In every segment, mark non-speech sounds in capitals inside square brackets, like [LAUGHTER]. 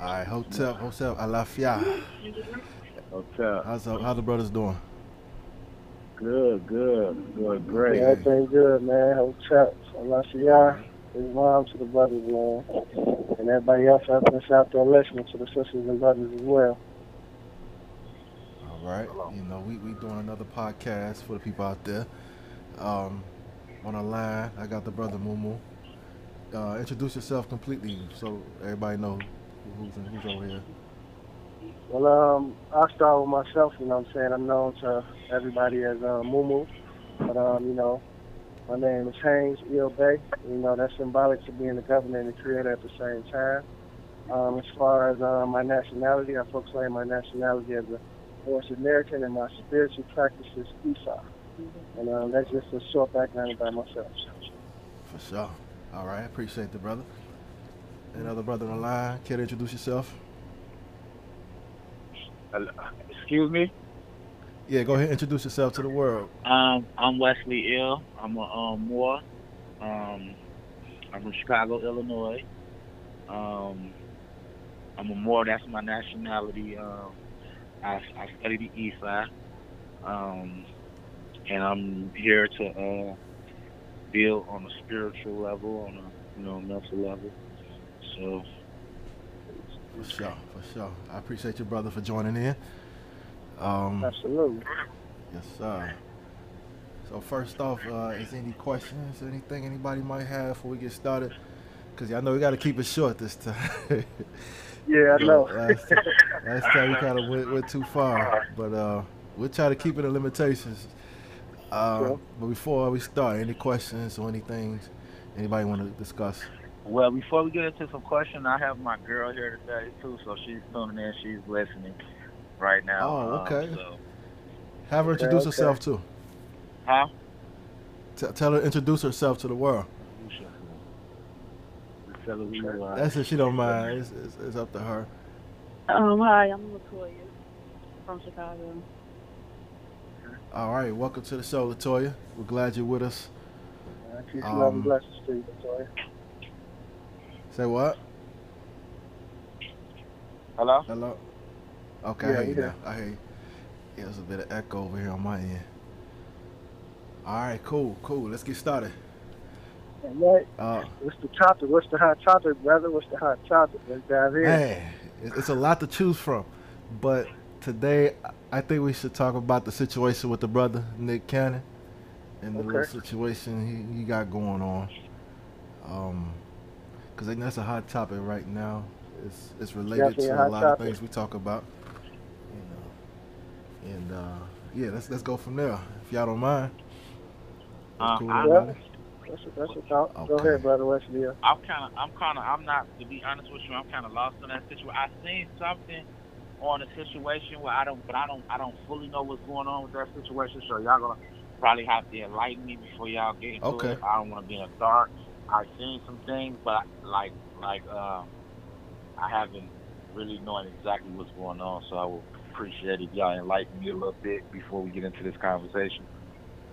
All right, hotel, hotel, Alafia. Hotel. How's the, how the brothers doing? Good, good, good, great. Yeah, everything good, man. Hotel, Alafia. Islam to the brothers, man. And everybody else out there, out there listening to the sisters and brothers as well. All right. You know, we we doing another podcast for the people out there. Um, on the line, I got the brother Mumu. Uh, introduce yourself completely so everybody know who's who's over here. Well, um, I'll start with myself, you know what I'm saying? I'm known to everybody as uh, Mumu. But, um, you know, my name is Haynes El Bey. You know, that's symbolic to being the governor and the creator at the same time. Um, as far as uh, my nationality, I proclaim my nationality as a North American and my spiritual practice is Esau. And um, that's just a short background about myself. For sure. All right, appreciate the brother. Another brother in line. Care to introduce yourself? Excuse me? Yeah, go ahead. Introduce yourself to the world. Um, I'm Wesley El. I'm a um, Moore. Um, I'm from Chicago, Illinois. Um, I'm a Moore. That's my nationality. Um, I, I study the East Side. Um, and I'm here to uh, build on a spiritual level, on a you know mental level. So For sure, for sure. I appreciate you, brother, for joining in. Um, Absolutely. yes, sir. So first off, uh, is any questions, anything anybody might have before we get started? Because I know we got to keep it short this time. [LAUGHS] Yeah, I know. [LAUGHS] last, last time we kind of went, went too far, but uh, we'll try to keep it in limitations. Uh, Sure. But before we start, any questions or anything anybody want to discuss? Well, before we get into some questions, I have my girl here today too, so she's tuning in. She's listening right now. Oh, Um, okay. so, Have her Okay, introduce okay. herself too. huh? T- tell her introduce herself to the world. Tell her who you are. That's if she don't mind. It's, it's, it's up to her. Um, hi, I'm Latoya from Chicago. All right, welcome to the show, Latoya. We're glad you're with us. Peace, Um, love, and blessings to you, Latoya. Say what? Hello. Hello. Okay, Yeah, I hear you yeah. now. I hear you. Yeah, there's a bit of echo over here on my end. All right, cool, cool. Let's get started. All right. Uh, What's the topic? What's the hot topic, brother? What's the hot topic? Let's dive in. man, it's a lot to choose from, but today I think we should talk about the situation with the brother Nick Cannon and the little situation he, he got going on. Um, because I think that's a hot topic right now. It's it's related Definitely to a hot lot topic. of things we talk about. You know, and uh, yeah, let's let's go from there if y'all don't mind. Uh, Cool, I- everybody? That's a, that's a thought. Go Okay. ahead, brother Wesley. I'm kind of, I'm kind of, I'm not to be honest with you. I'm kind of lost in that situation. I seen something on a situation where I don't, but I don't, I don't fully know what's going on with that situation. So y'all gonna probably have to enlighten me before y'all get into Okay. it. I don't want to be in the dark. I seen some things, but like, like, um, I haven't really known exactly what's going on. So I would appreciate if y'all enlighten me a little bit before we get into this conversation.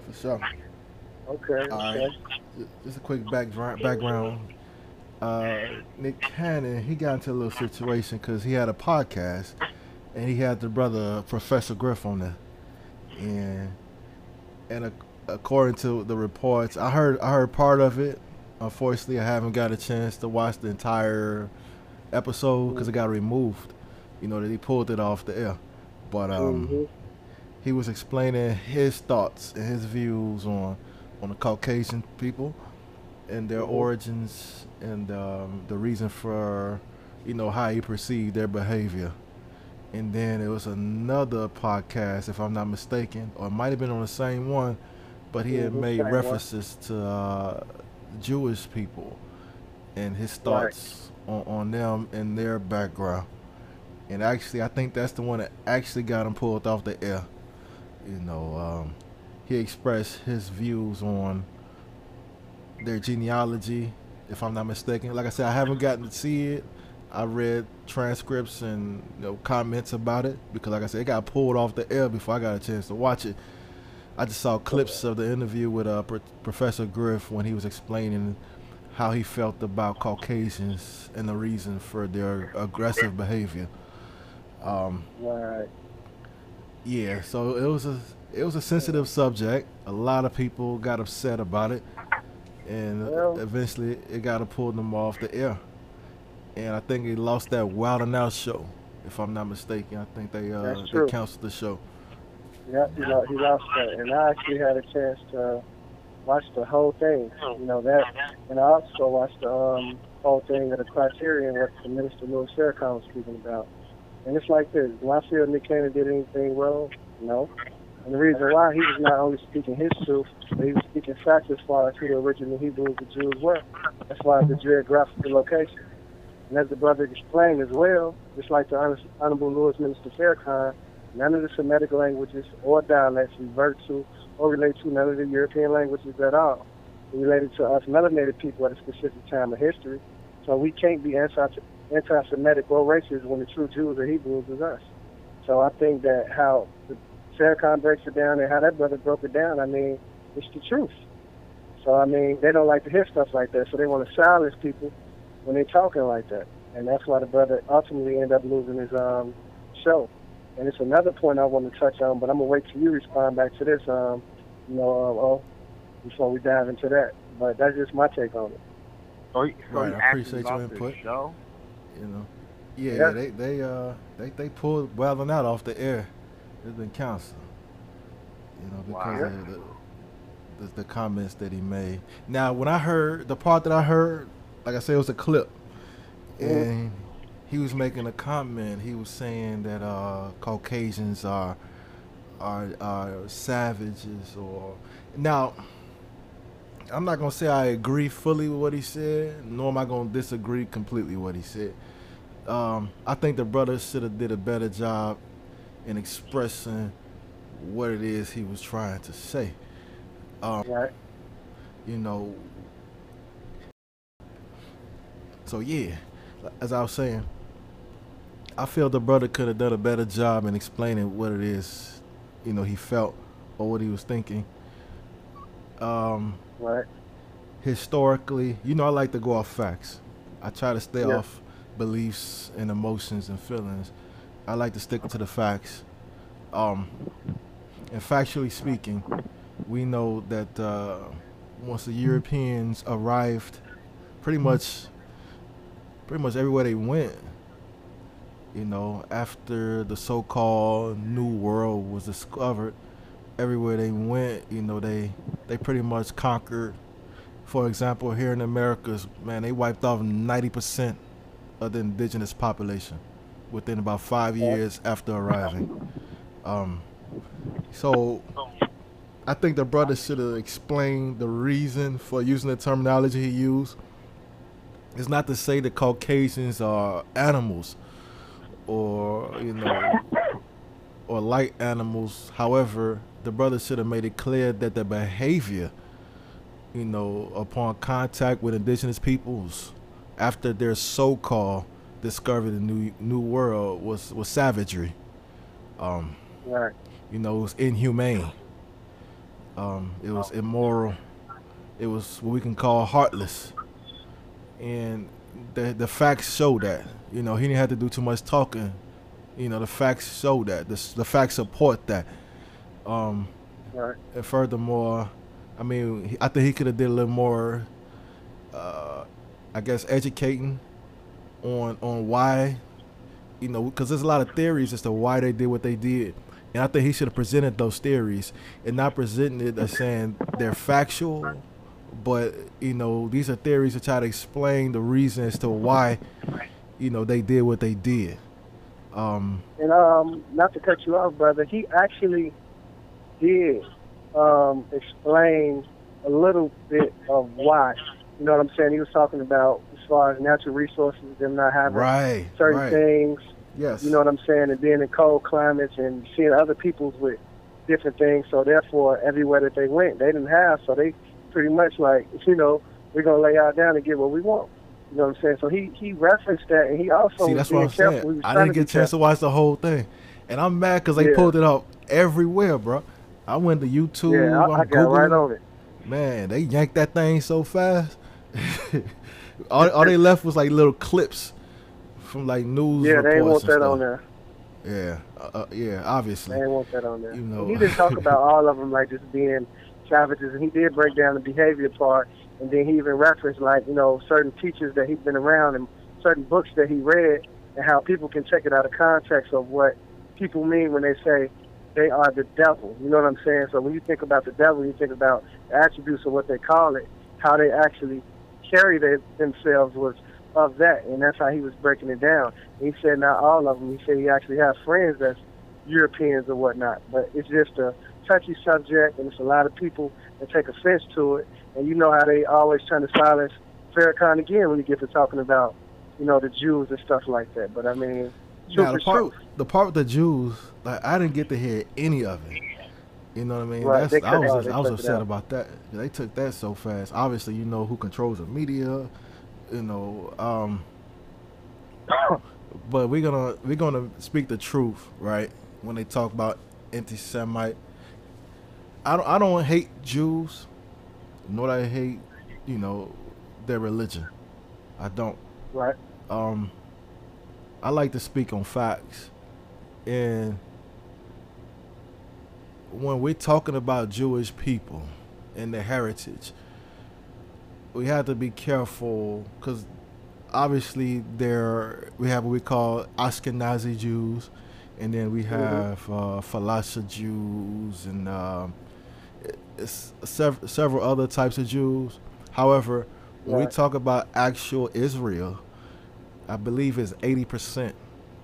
For sure. Okay. All okay. right. Just a quick background. Background. Uh, Nick Cannon, he got into a little situation because he had a podcast, and he had the brother Professor Griff on there, and and ac according to the reports, I heard I heard part of it. Unfortunately, I haven't got a chance to watch the entire episode because it got removed. You know that he pulled it off the air, but um Mhm. he was explaining his thoughts and his views on on the Caucasian people and their Mhm. origins and um, the reason for you know how he perceived their behavior. And then it was another podcast, if I'm not mistaken, or it might have been on the same one, but he had Mhm, made references to uh, Jewish people and his Right. thoughts on, on them and their background. And actually, I think that's the one that actually got him pulled off the air. You know, um, he expressed his views on their genealogy, if I'm not mistaken. Like I said, I haven't gotten to see it. I read transcripts and you know comments about it because, like I said, it got pulled off the air before I got a chance to watch it. I just saw clips of the interview with uh, Pro- Professor Griff when he was explaining how he felt about Caucasians and the reason for their aggressive behavior. Um, Right. yeah, so it was a it was a sensitive subject. A lot of people got upset about it, and Well- eventually it got to pull them off the air. And I think he lost that Wild and Out show, if I'm not mistaken. I think they uh, they canceled the show. Yeah, he lost, he lost that, and I actually had a chance to watch the whole thing. You know that, and I also watched the um, whole thing of the Criterion what the Minister Louis Farrakhan was speaking about. And it's like this: Do I feel Nick Cannon did anything wrong? No. And the reason why he was not only speaking his truth, but he was speaking facts as far as who the original Hebrews, the Jews were, far as the geographical location. And as the brother explained as well, just like the Hon- Honorable Louis Minister Farrakhan, none of the Semitic languages or dialects revert to or relate to none of the European languages at all. Related to us melanated people at a specific time of history. So we can't be anti anti-Semitic or racist when the true Jews or Hebrews is us. So I think that how the Farrakhan breaks it down and how that brother broke it down, I mean, it's the truth. So I mean, they don't like to hear stuff like that, so they want to silence people when they're talking like that, and that's why the brother ultimately ended up losing his um show. And it's another point I want to touch on, but I'm gonna wait till you respond back to this, um, you know, um, oh, before we dive into that. But that's just my take on it. So, he- so Right, he I appreciate your input. Show? You know, yeah, Yeah. they they uh they they pulled Wild and Out off the air. It's been canceled. You know, because Wow. of the, the the comments that he made. Now, when I heard the part that I heard, like I said, it was a clip, and he was making a comment. He was saying that uh, Caucasians are are are savages, or now. I'm not gonna say I agree fully with what he said, nor am I gonna disagree completely with what he said. Um, I think the brother should have did a better job in expressing what it is he was trying to say. Um, Right? you know. So yeah, as I was saying, I feel the brother could have done a better job in explaining what it is, you know, he felt or what he was thinking. Um, Right? historically, you know, I like to go off facts. I try to stay Yeah. off beliefs and emotions and feelings. I like to stick to the facts. Um, and factually speaking, we know that uh, once the Europeans arrived, pretty much, pretty much everywhere they went, you know, after the so-called New World was discovered, everywhere they went, you know, they they pretty much conquered. For example, here in Americas, man, they wiped off 90% of the indigenous population within about five years after arriving. Um, so I think the brother should have explained the reason for using the terminology he used. It's not to say that Caucasians are animals or, you know, or like animals. However, the brother should have made it clear that the behavior, you know, upon contact with indigenous peoples after their so-called discovery of the new new world was was savagery. Um, Right? you know, it was inhumane. Um, it was immoral. It was what we can call heartless. And the the facts show that. You know, he didn't have to do too much talking. You know, the facts show that. The, the facts support that. Um, Right? and furthermore, I mean, I think he could have did a little more, uh, I guess, educating on on why, you know, because there's a lot of theories as to why they did what they did, and I think he should have presented those theories and not presenting it as saying they're factual, but you know, these are theories to try to explain the reason as to why, you know, they did what they did. Um, And um, not to cut you off, brother, he actually did um, explain a little bit of why. You know what I'm saying? He was talking about as far as natural resources, them not having right, certain right, things. yes, You know what I'm saying? And being in cold climates and seeing other peoples with different things. So therefore, everywhere that they went, they didn't have. So they pretty much like, you know, we're gonna lay out down and get what we want. You know what I'm saying? So he he referenced that, and he also See, that's what I'm saying. I didn't get a chance to watch the whole thing, and I'm mad because they Yeah. pulled it up everywhere, bro. I went to YouTube. Yeah, I, I got right on it. Man, they yanked that thing so fast. [LAUGHS] all, all they left was like little clips from like news. Yeah, they ain't want that stuff. on there. Yeah, uh, uh, yeah, obviously. They want that on there. You know. he didn't talk about [LAUGHS] all of them like just being savages, and he did break down the behavior part, and then he even referenced like you know certain teachers that he'd been around and certain books that he read, and how people can take it out of context of what people mean when they say they are the devil. You know what I'm saying? So when you think about the devil, you think about the attributes of what they call it, how they actually carry their, themselves was of that, and that's how he was breaking it down. He said not all of them. He said he actually has friends that's Europeans or whatnot, but it's just a touchy subject, and it's a lot of people that take offense to it. And you know how they always trying to silence Farrakhan again when you get to talking about, you know, the Jews and stuff like that. But I mean, Now, the part, truth. the part with the Jews, like I didn't get to hear any of it. You know what I mean? Right, That's, I was, out, I was upset about that. They took that so fast. Obviously, you know who controls the media. You know, um, [COUGHS] but we're gonna we're gonna speak the truth, right? When they talk about anti-Semite, I don't I don't hate Jews, nor do I hate you know their religion. I don't. right. Um, I like to speak on facts, and when we're talking about Jewish people and their heritage, we have to be careful because obviously there we have what we call Ashkenazi Jews, and then we have uh, Falasha Jews and um, sev- several other types of Jews. However, when we talk about actual Israel, I believe it's eighty percent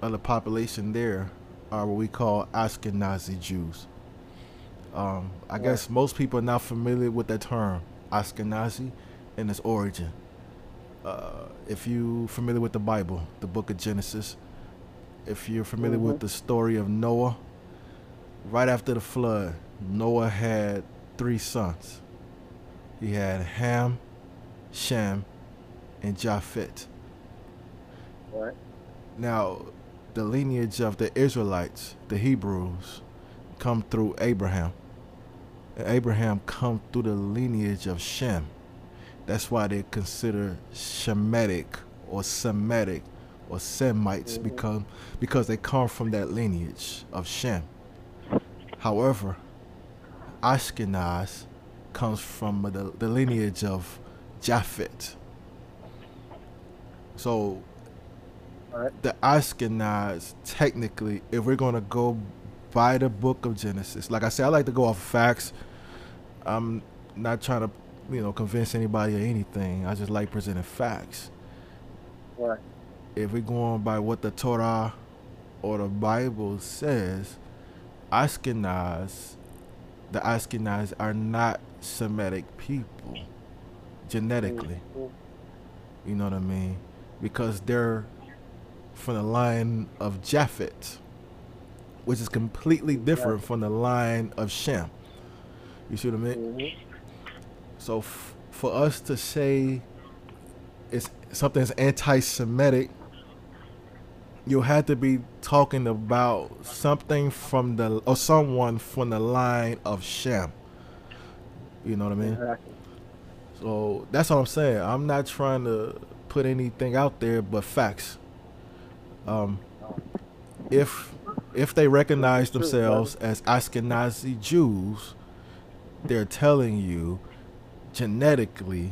of the population there are what we call Ashkenazi Jews. Um, I Right. guess most people are not familiar with that term, Ashkenazi, and its origin. Uh, if you're familiar with the Bible, the Book of Genesis, if you're familiar with Mhm. the story of Noah, right after the flood, Noah had three sons. He had Ham, Shem, and Japhet. Right. Now, the lineage of the Israelites, the Hebrews, come through Abraham. And Abraham come through the lineage of Shem. That's why they consider Shemitic or Semitic or Semites Mhm. because because they come from that lineage of Shem. However, Ashkenaz comes from the, the lineage of Japhet. So the Ashkenaz, technically, if we're gonna go by the book of Genesis, like I said, I like to go off facts. I'm not trying to, you know, convince anybody or anything. I just like presenting facts. Right. If we're going by what the Torah or the Bible says, Ashkenaz, the Ashkenaz are not Semitic people genetically. You know what I mean? Because they're from the line of Japhet, which is completely different from the line of Shem. You see what I mean? Mhm. So f- for us to say it's something's anti-Semitic, you'll have to be talking about something from the or someone from the line of Shem. You know what I mean? Exactly. So that's what I'm saying. I'm not trying to put anything out there but facts. Um, if if they recognize themselves as Ashkenazi Jews, they're telling you genetically,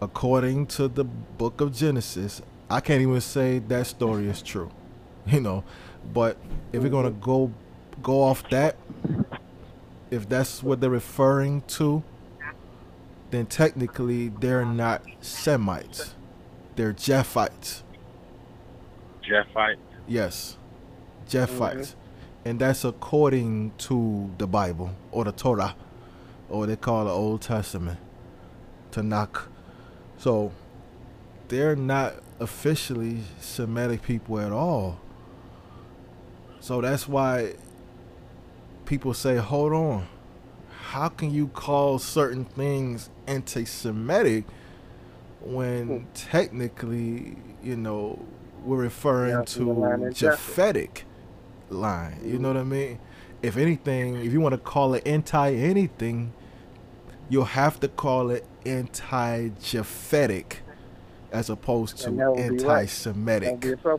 according to the book of Genesis, I can't even say that story is true. [LAUGHS] You know, but if we're gonna go go off that, if that's what they're referring to, then technically they're not Semites. They're Japhites. Japhite. Yes. Japhites. Mm-hmm. And that's according to the Bible or the Torah or they call the Old Testament. Tanakh. So they're not officially Semitic people at all. So that's why people say, hold on. How can you call certain things anti Semitic when technically, you know, we're referring Yeah, from the line to. Japhetic line? You know what I mean? If anything, if you want to call it anti anything, you'll have to call it anti Japhetic as opposed to anti Semitic. right.